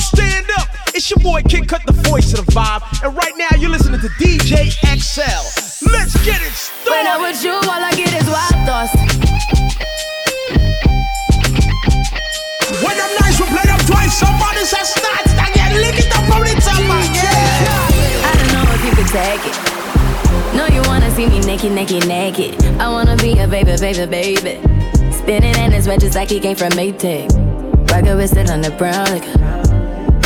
stand up. It's your boy Kid Cut, the voice of the vibe. And right now you're listening to DJ XL. Let's get it started. When I'm with you, all I get is wild thoughts. When I'm nice, we play them twice. Somebody says starts. I get lick it up on it, yeah. I don't know if you can take it. No, you wanna see me naked, naked, naked. I wanna be a baby, baby, baby. Spinning in his red just like he came from Maytag. Rocket with it on the brown liquor.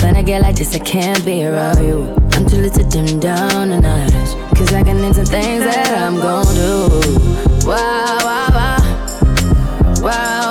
When I get like this, I can't be around you. I'm too little to dim down the night. Cause I can into things that I'm gon' do. Wow. Wow, wow, wow,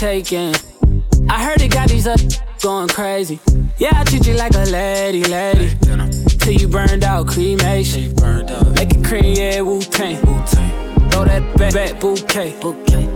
that for the taking. I heard it got these up going crazy. Yeah, I treat you like a lady, lady. Till you burned out, cremation. Make it cream, yeah, Wu Tang. Throw that back, back bouquet.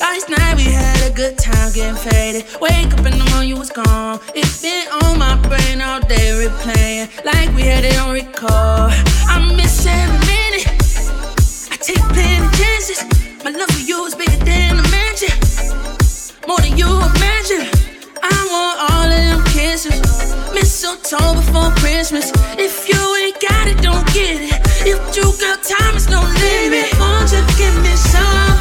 Last night we had a good time getting faded. Wake up in the morning, you was gone. It's been on my brain all day, replaying like we had it on record. I miss every minute. I take plenty chances. My love for you is bigger than a mansion, more than you imagine. I want all of them kisses. Mistletoe before Christmas. If you ain't got it, don't get it. If you got time, it's no limit. Won't you give me something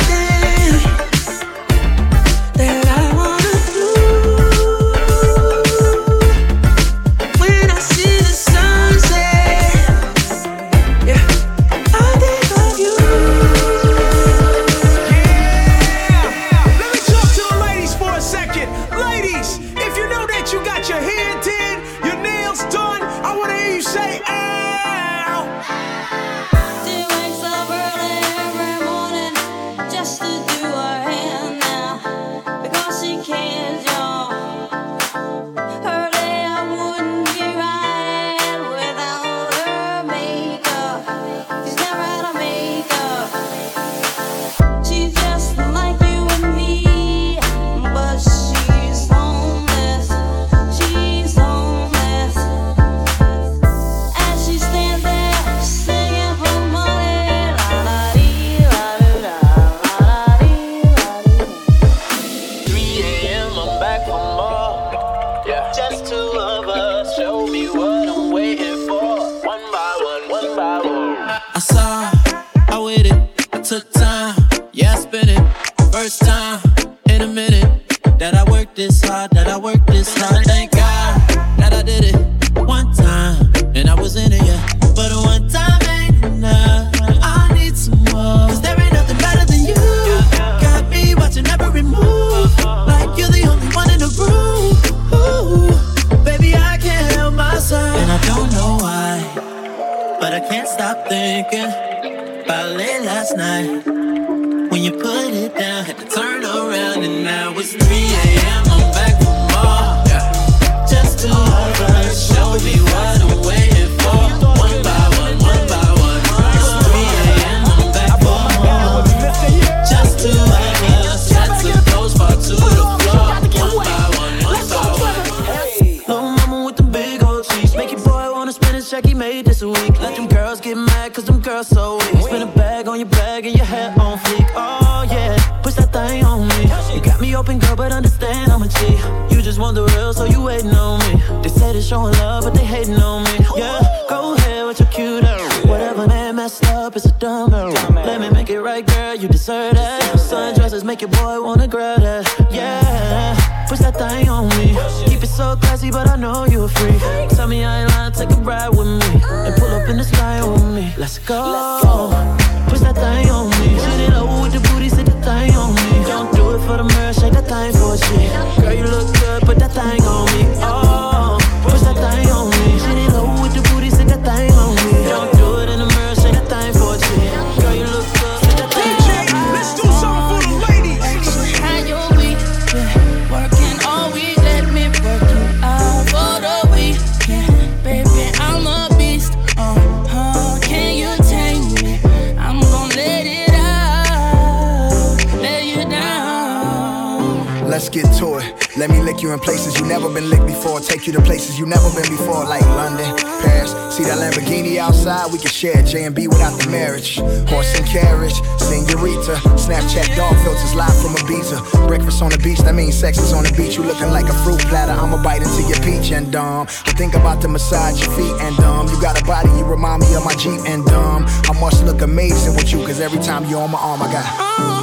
showing love, but they hating on me. Yeah, go ahead with your cute. Whatever man messed up, it's a dumb Let me make it right, girl, you deserve that. Sundresses make your boy wanna grab that. Yeah, push that thing on me. Keep it so classy, but I know you a freak. Tell me I ain't lying, take a ride with me. And pull up in the sky with me. Let's go. Push that thing on me. Shoot it low with the booty, sit the thing on me. Don't do it for the mirror, shake that thing for shit. Girl, you look good, put that thing on me. Oh, never been licked before. Take you to places you never been before, like London, Paris. See that Lamborghini outside? We can share J and B without the marriage. Horse and carriage, senorita. Snapchat dog filters live from Ibiza. Breakfast on the beach, that means sex is on the beach. You looking like a fruit platter. I'ma bite into your peach and dumb. I think about to massage your feet and dumb. You got a body, you remind me of my Jeep and dumb. I must look amazing with you, cause every time you're on my arm, I got.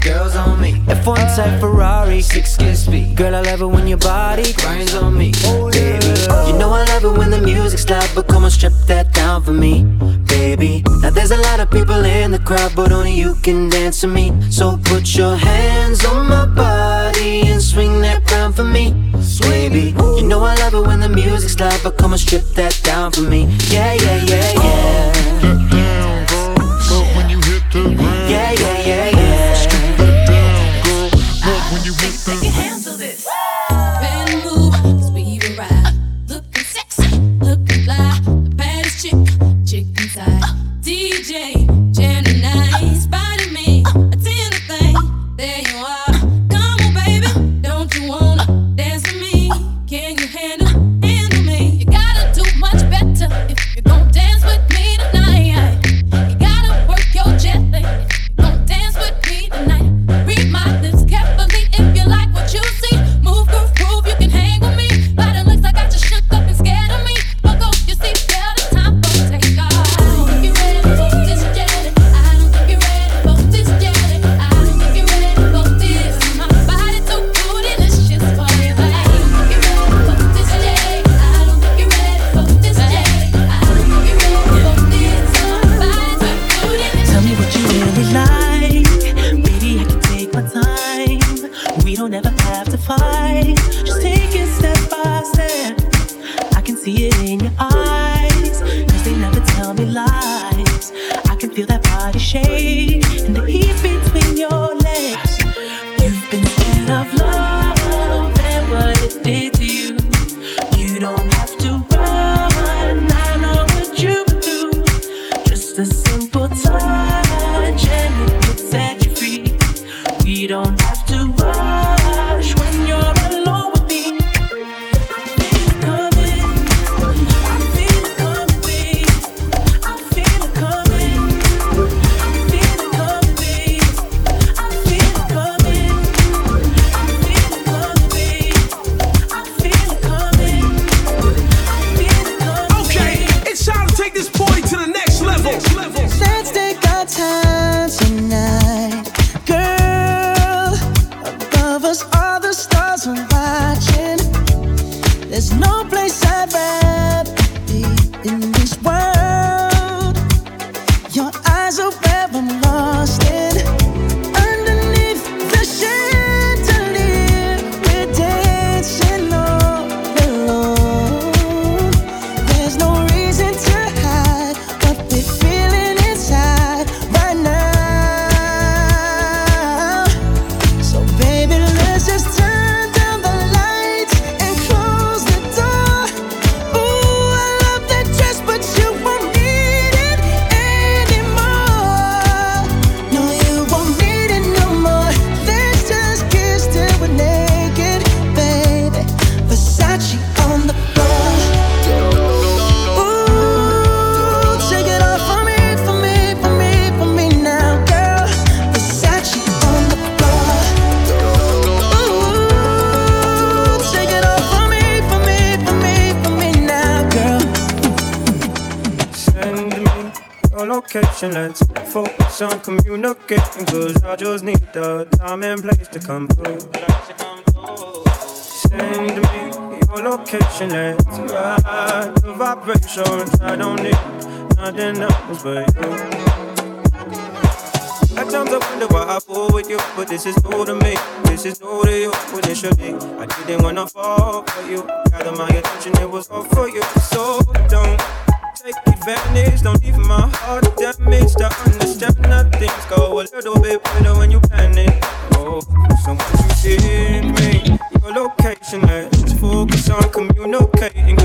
girls on me. F1 type Ferrari, six kiss speed. Girl, I love it when your body grinds on me, baby. You know I love it when the music's loud, but come on, strip that down for me, baby. Now there's a lot of people in the crowd, but only you can dance to me. So put your hands on my body and swing that round for me, baby. You know I love it when the music's loud, but come on, strip that down for me. Yeah, yeah, yeah, yeah. Yeah, yeah, yeah, yeah. 'Cause. I just need the time and place to come through. Send me your location, let's ride the vibrations. I don't need nothing else but you. At times I wonder why I fall with you, but this is new to me. This is new to you initially. I didn't wanna fall for you. Gather my attention, it was all for you. So don't take advantage. Don't leave my heart damaged. To understand that things go a little bit better when you panic. Oh, so once you hear me, your location, let's focus on communicating.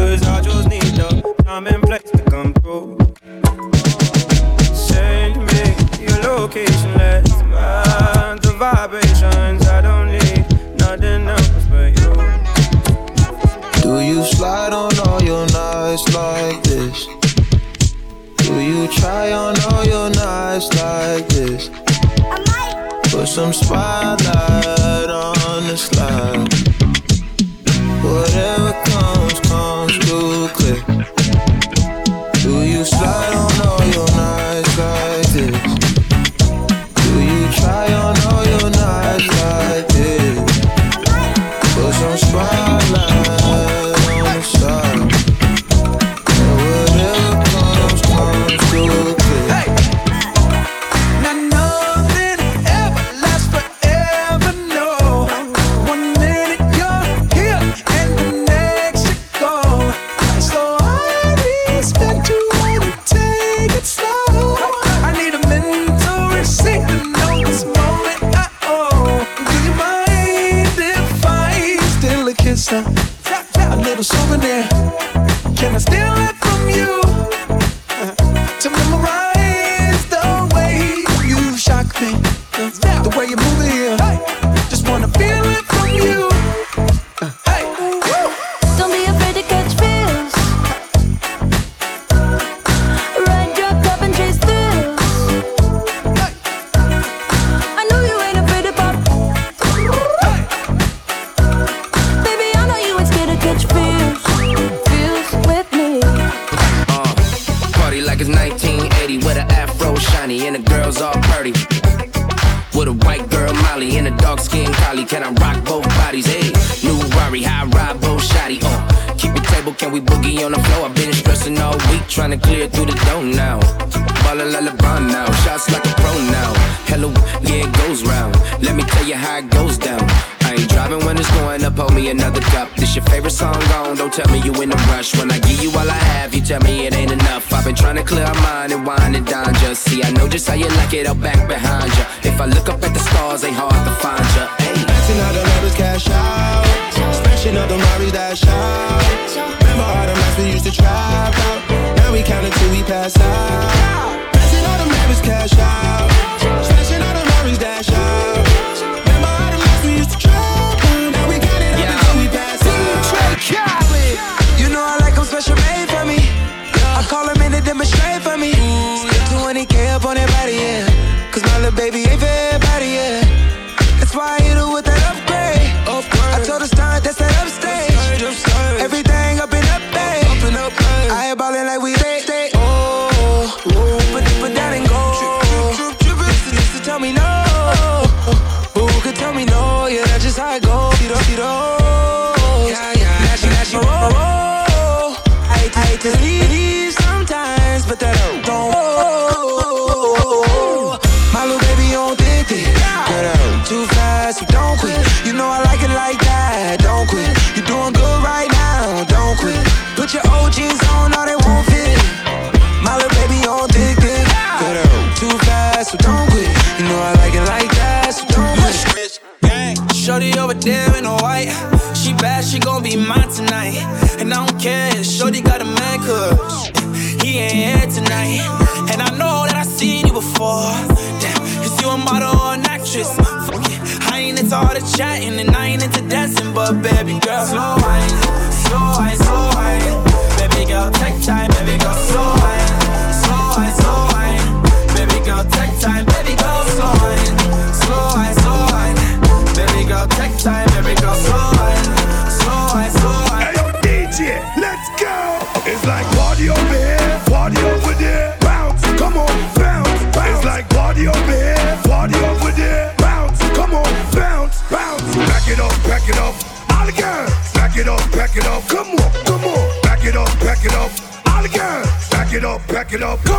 it ain't enough. I've been trying to clear my mind and wind and dine just see. I know just how you like it out back behind ya. If I look up at the stars, ain't hard to find ya. Hey. all the numbers, cash out. Smashing up the Maris, dash out. Remember all the nights we used to trap out. Now we count until we pass out. Maxing all the numbers, cash out. Call him in to demonstrate for me. Stick 20K up on that body, yeah. Cause my little baby chatting and I ain't into dancing, but baby girl, slow wine, slow wine. Back it up.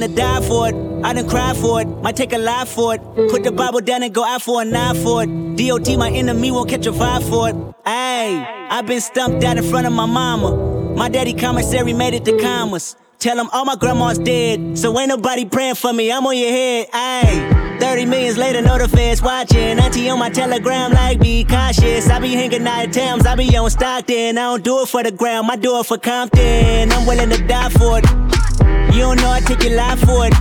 Willing to die for it. I done cry for it. Might take a life for it. Put the Bible down and go out for a knife for it. DOT, my enemy, won't catch a vibe for it. Ayy, i been stumped out in front of my mama. My daddy commissary made it to commas. Tell him all my grandma's dead. So ain't nobody praying for me. I'm on your head. Ayy. 30 millions later, the feds watching. Auntie on my telegram, like, be cautious. I be hanging out at Thames, I be on Stockton. I don't do it for the gram, I do it for Compton. I'm willing to die for it. You don't know I take your life for it.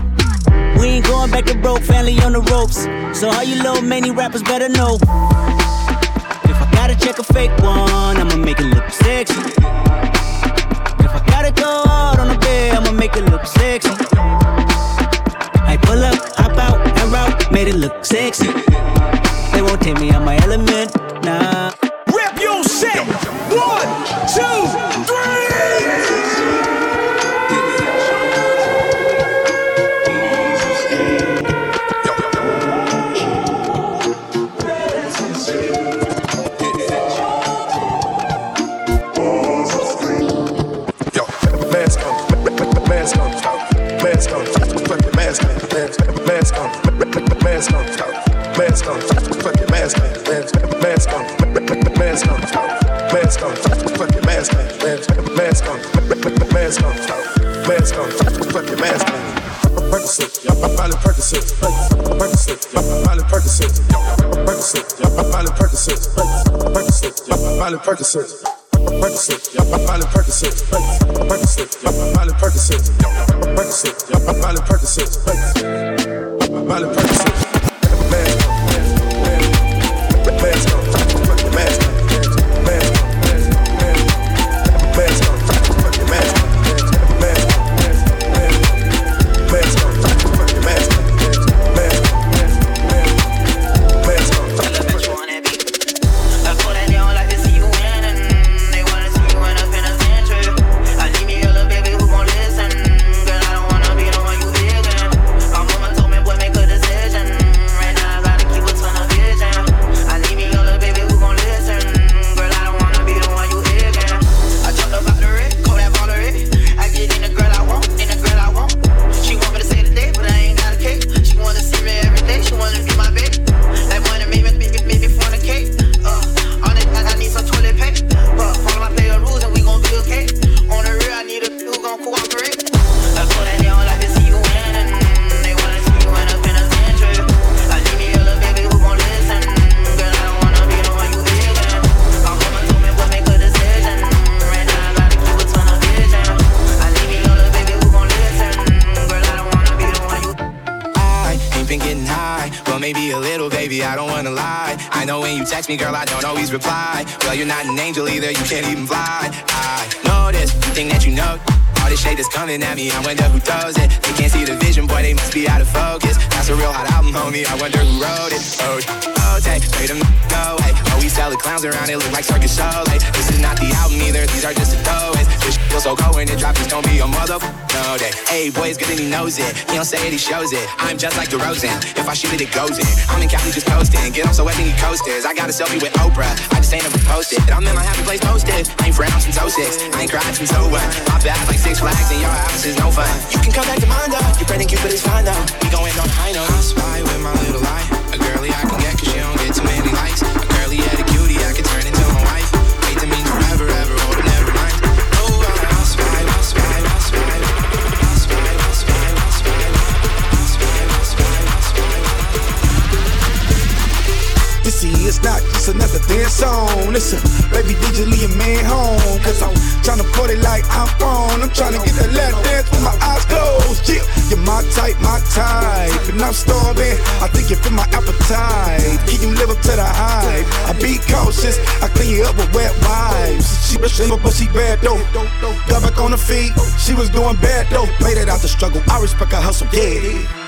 We ain't going back to broke, family on the ropes. So all you little many rappers better know. If I gotta check a fake one, I'ma make it look sexy. If I gotta go hard on the bed, I'ma make it look sexy. I pull up, hop out, and route, made it look sexy. They won't take me out my element, nah. Rep your set. One, two, 100 Percocets. I wonder who does it. They can't see the vision, boy, they must be out of focus. That's a real hot album, homie, I wonder who wrote it. Oh, take, made them away. Oh, we sell the clowns around, it look like circus show. Like, this is not the album either, these are just the throwaways. This feels so cold when it drops, it's gonna be a mother. No day. Hey, boy, it's good and he knows it. He don't say it, he shows it. I'm just like DeRozan. If I shoot it, it goes in. I'm in Cali just coasting. Get on so wet, then he coasters. I got a selfie with Oprah. I just ain't never posted. I'm in my happy place posted. I ain't frowned since 06. I ain't cried since 01. My back like six flags and your house is no fun. You can come back to mine though. Your friend and Cupid is fine though. We going on a high note. I spy with my little eye. It's not just another dance song. A baby digitally a man home. Cause I'm tryna it like I'm on. I'm tryna get that last dance with my eyes closed. Yeah, you're my type, my type. And I'm starving. I think you feel my appetite. Can you live up to the hype? I be cautious. I clean you up with wet wipes. She was single, but she bad though. Got back on her feet. She was doing bad though. Made it out the struggle. I respect her hustle, yeah.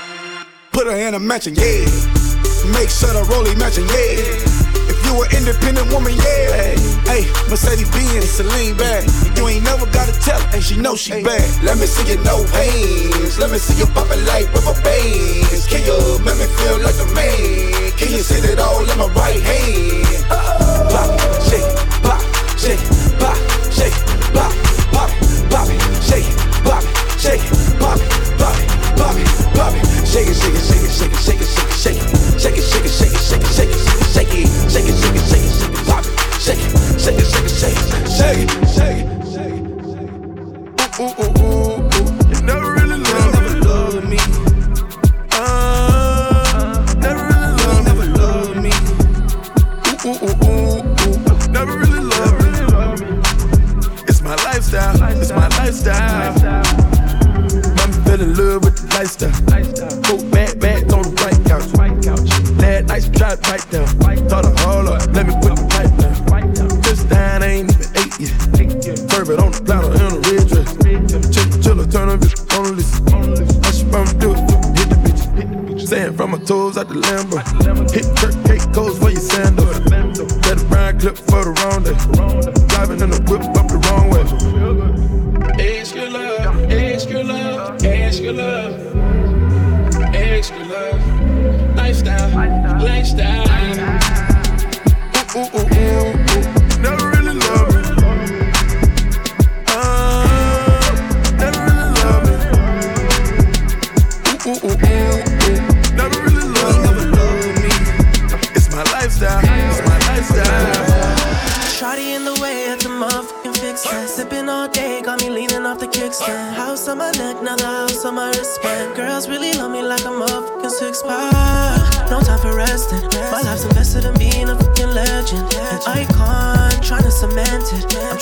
Put her in a mansion, yeah. Make sure the rollie matching, yeah. If you an independent woman, yeah. Hey, Mercedes Benz, Celine bag. You ain't never gotta tell her, and she know she bad. Let me see your no hands. Let me see you poppin' like rubber bands. Can you make me feel like a man? Can you sit it all in my right hand? Pop, shake, pop, shake, shake it, shake it, shake it, shake it, shake it, shake it, shake it, shake it, shake it, shake it, shake it, shake it, shake it, shake it, shake it, shake it, pop it, shake it, shake it, shake it, shake it, shake it, shake it, shake it. Ooh, ooh, ooh, ooh. Pipe down. Thought I hold up, let me put the pipe down. Down, I ain't even eight yet. Turbot on the platter in a red dress. Chill, chiller, turn on this on the list. Want me do? Hit the bitch. Sand from my toes out the Lambo. Hit Kirk cake goes for your sandal. Let a brown clip for the day. Driving in the whip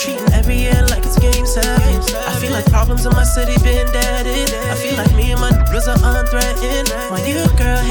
treating every year like it's game seven. I feel like problems in my city been deaded. I feel like me and my niggas are unthreatened. My new girl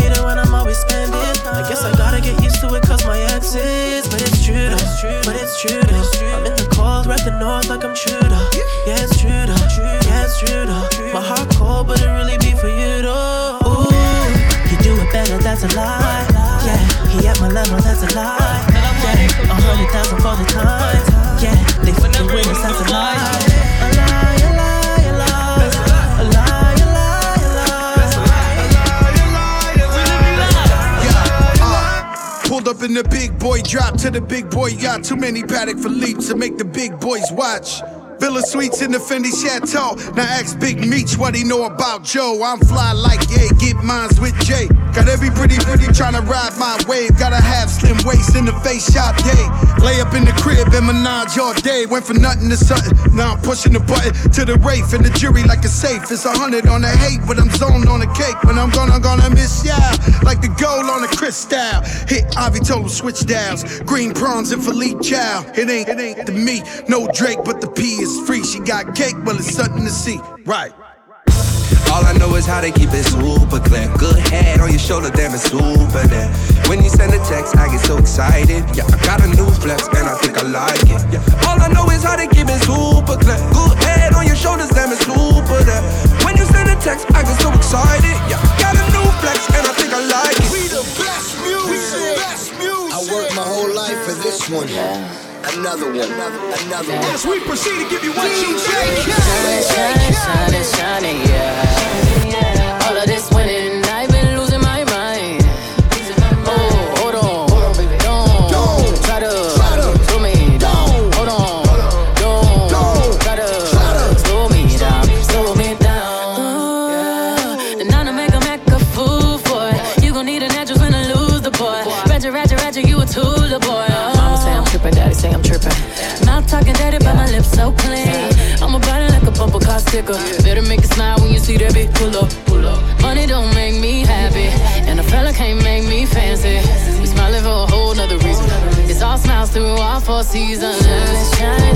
the big boy drop to the big boy yacht. Too many Patek Philippe to make the big boys watch. Villa Suites in the Fendi Chateau. Now ask Big Meech what he know about Joe. I'm fly like yeah, get mines with Jay. Got every pretty pretty tryna ride my wave. Gotta have slim waist in the face shop day. Lay up in the crib and menage all day. Went from nothing to something. Now I'm pushing the button to the Wraith and the jury like a safe. It's a hundred on the hate, but I'm zoned on the cake. When I'm gonna gonna miss ya like the gold on the crystal. Hit Ivy him switch dials. Green prawns and Philippe Chow. It ain't it ain't the me, no Drake, but the P is free. She got cake, well it's something to see. Right. All I know is how to keep it super clear. Good head on your shoulder, damn it's super there. When you send a text, I get so excited. Yeah, I got a new flex and I think I like it. Yeah. All I know is how to keep it super clear. Good head on your shoulders, damn it's super there. When you send a text, I get so excited. Yeah, got a new flex and I think I like it. We the best music. Best music. I worked my whole life for this one. Another one. Another, another one. As we proceed to give you what you need. Shining, shining, shining, shining, yeah. So clean. I'm a body like a bumper car sticker. Better make it smile when you see that bitch pull up, pull up. Money don't make me happy, and a fella can't make me fancy. We smiling for a whole nother reason. It's all smiles through all four seasons. Shining, shining,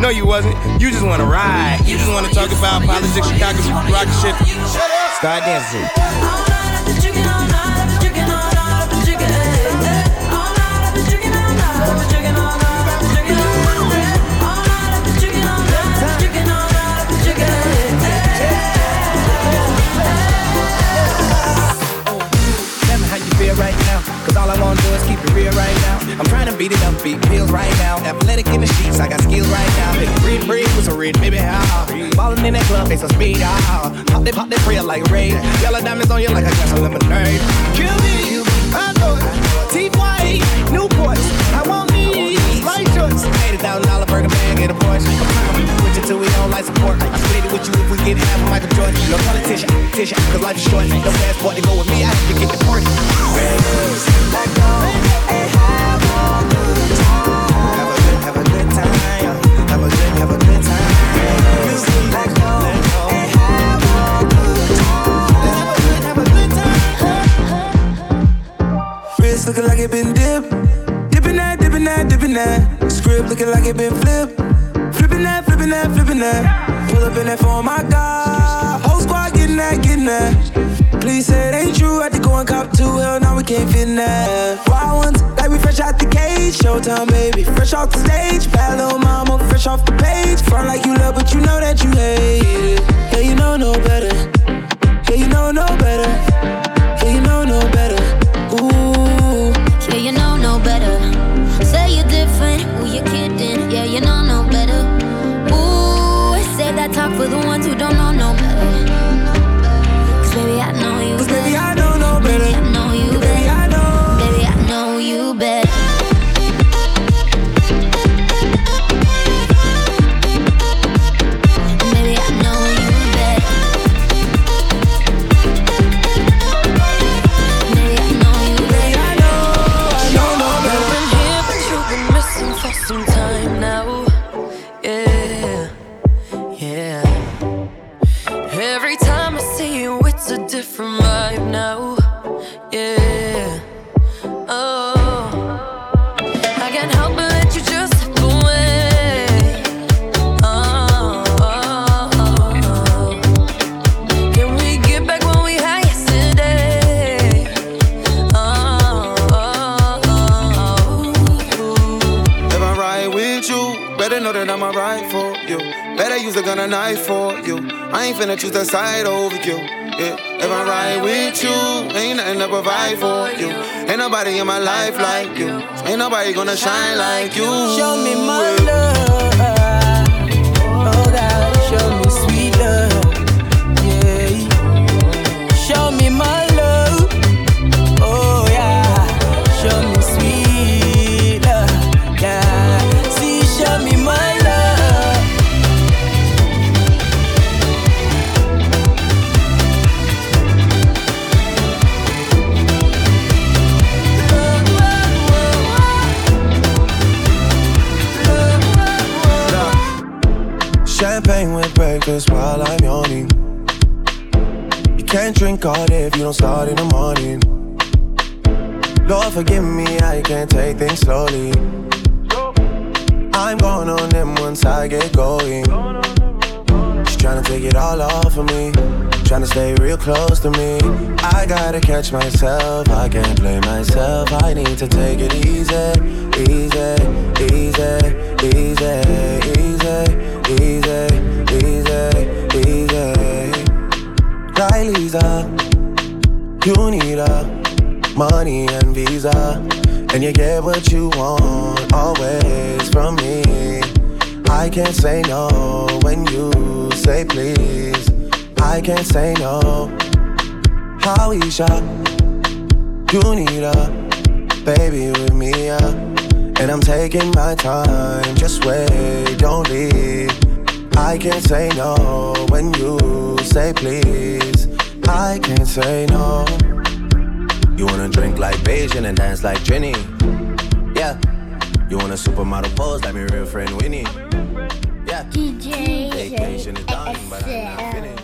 No, you wasn't. You just wanna ride. You just wanna talk about politics, Chicago, rock shit. Start dancing. All I wanna do is keep it real right now. I'm trying to beat it up, beat pills right now. Athletic in the sheets, I got skills right baby, how? Ballin' in that club, they some speed, ah. Pop that, pop that prayer like rain. Yellow diamonds on you like a glass of lemonade. Kill me, you, I know it. Teeth white, Newports. I want me, right choice. $80,000 burger bag get a Porsche. Till we don't like support. I split it with you if we get it half of Michael Jordan. No politician, politician, cause life is short. No passport to go with me, I have to get the port. Let go looking like it been dipped. Dipping that, dipping that, dipping that. Script looking like it been flipped. Flipping that, flipping that, flipping that. Pull up in that my God. Whole squad getting that, getting that. Ain't true. Had to go and cop. Hell, now we can't fit in that. Like we fresh out the cage. Showtime, baby. Fresh off the stage. Bad little mama, fresh off the page. Front like you love, but you know that you hate it. Yeah, you know no better. Yeah, you know no better. Yeah, you know no better. Ooh. Yeah, you know no better. Say you're different, who you kidding? Yeah, you know no better. Ooh, say that talk for the ones who don't know Better use a knife for you. I ain't finna choose the side over you. Yeah. If I ride with you, ain't nothing to provide for you. Ain't nobody in my life like you. Ain't nobody gonna shine like you. Show me my love. Breakfast while I'm yawning. You can't drink all day if you don't start in the morning. Lord, forgive me, I can't take things slowly. I'm going on them once I get going. She's trying to take it all off of me. Trying to stay real close to me. I gotta catch myself. I can't blame myself. I need to take it easy, easy, easy, easy, easy, easy, easy. Like Lisa, you need a money and visa, and you get what you want always from me. I can't say no when you say please. I can't say no. How Isha, you need a baby with me, yeah. And I'm taking my time, just wait, don't leave. I can't say no when you say please. I can't say no. You wanna drink like Beijing and dance like Jenny? Yeah. You want a supermodel pose like my real friend Winnie? Yeah. DJ Vacation is done, but I'm not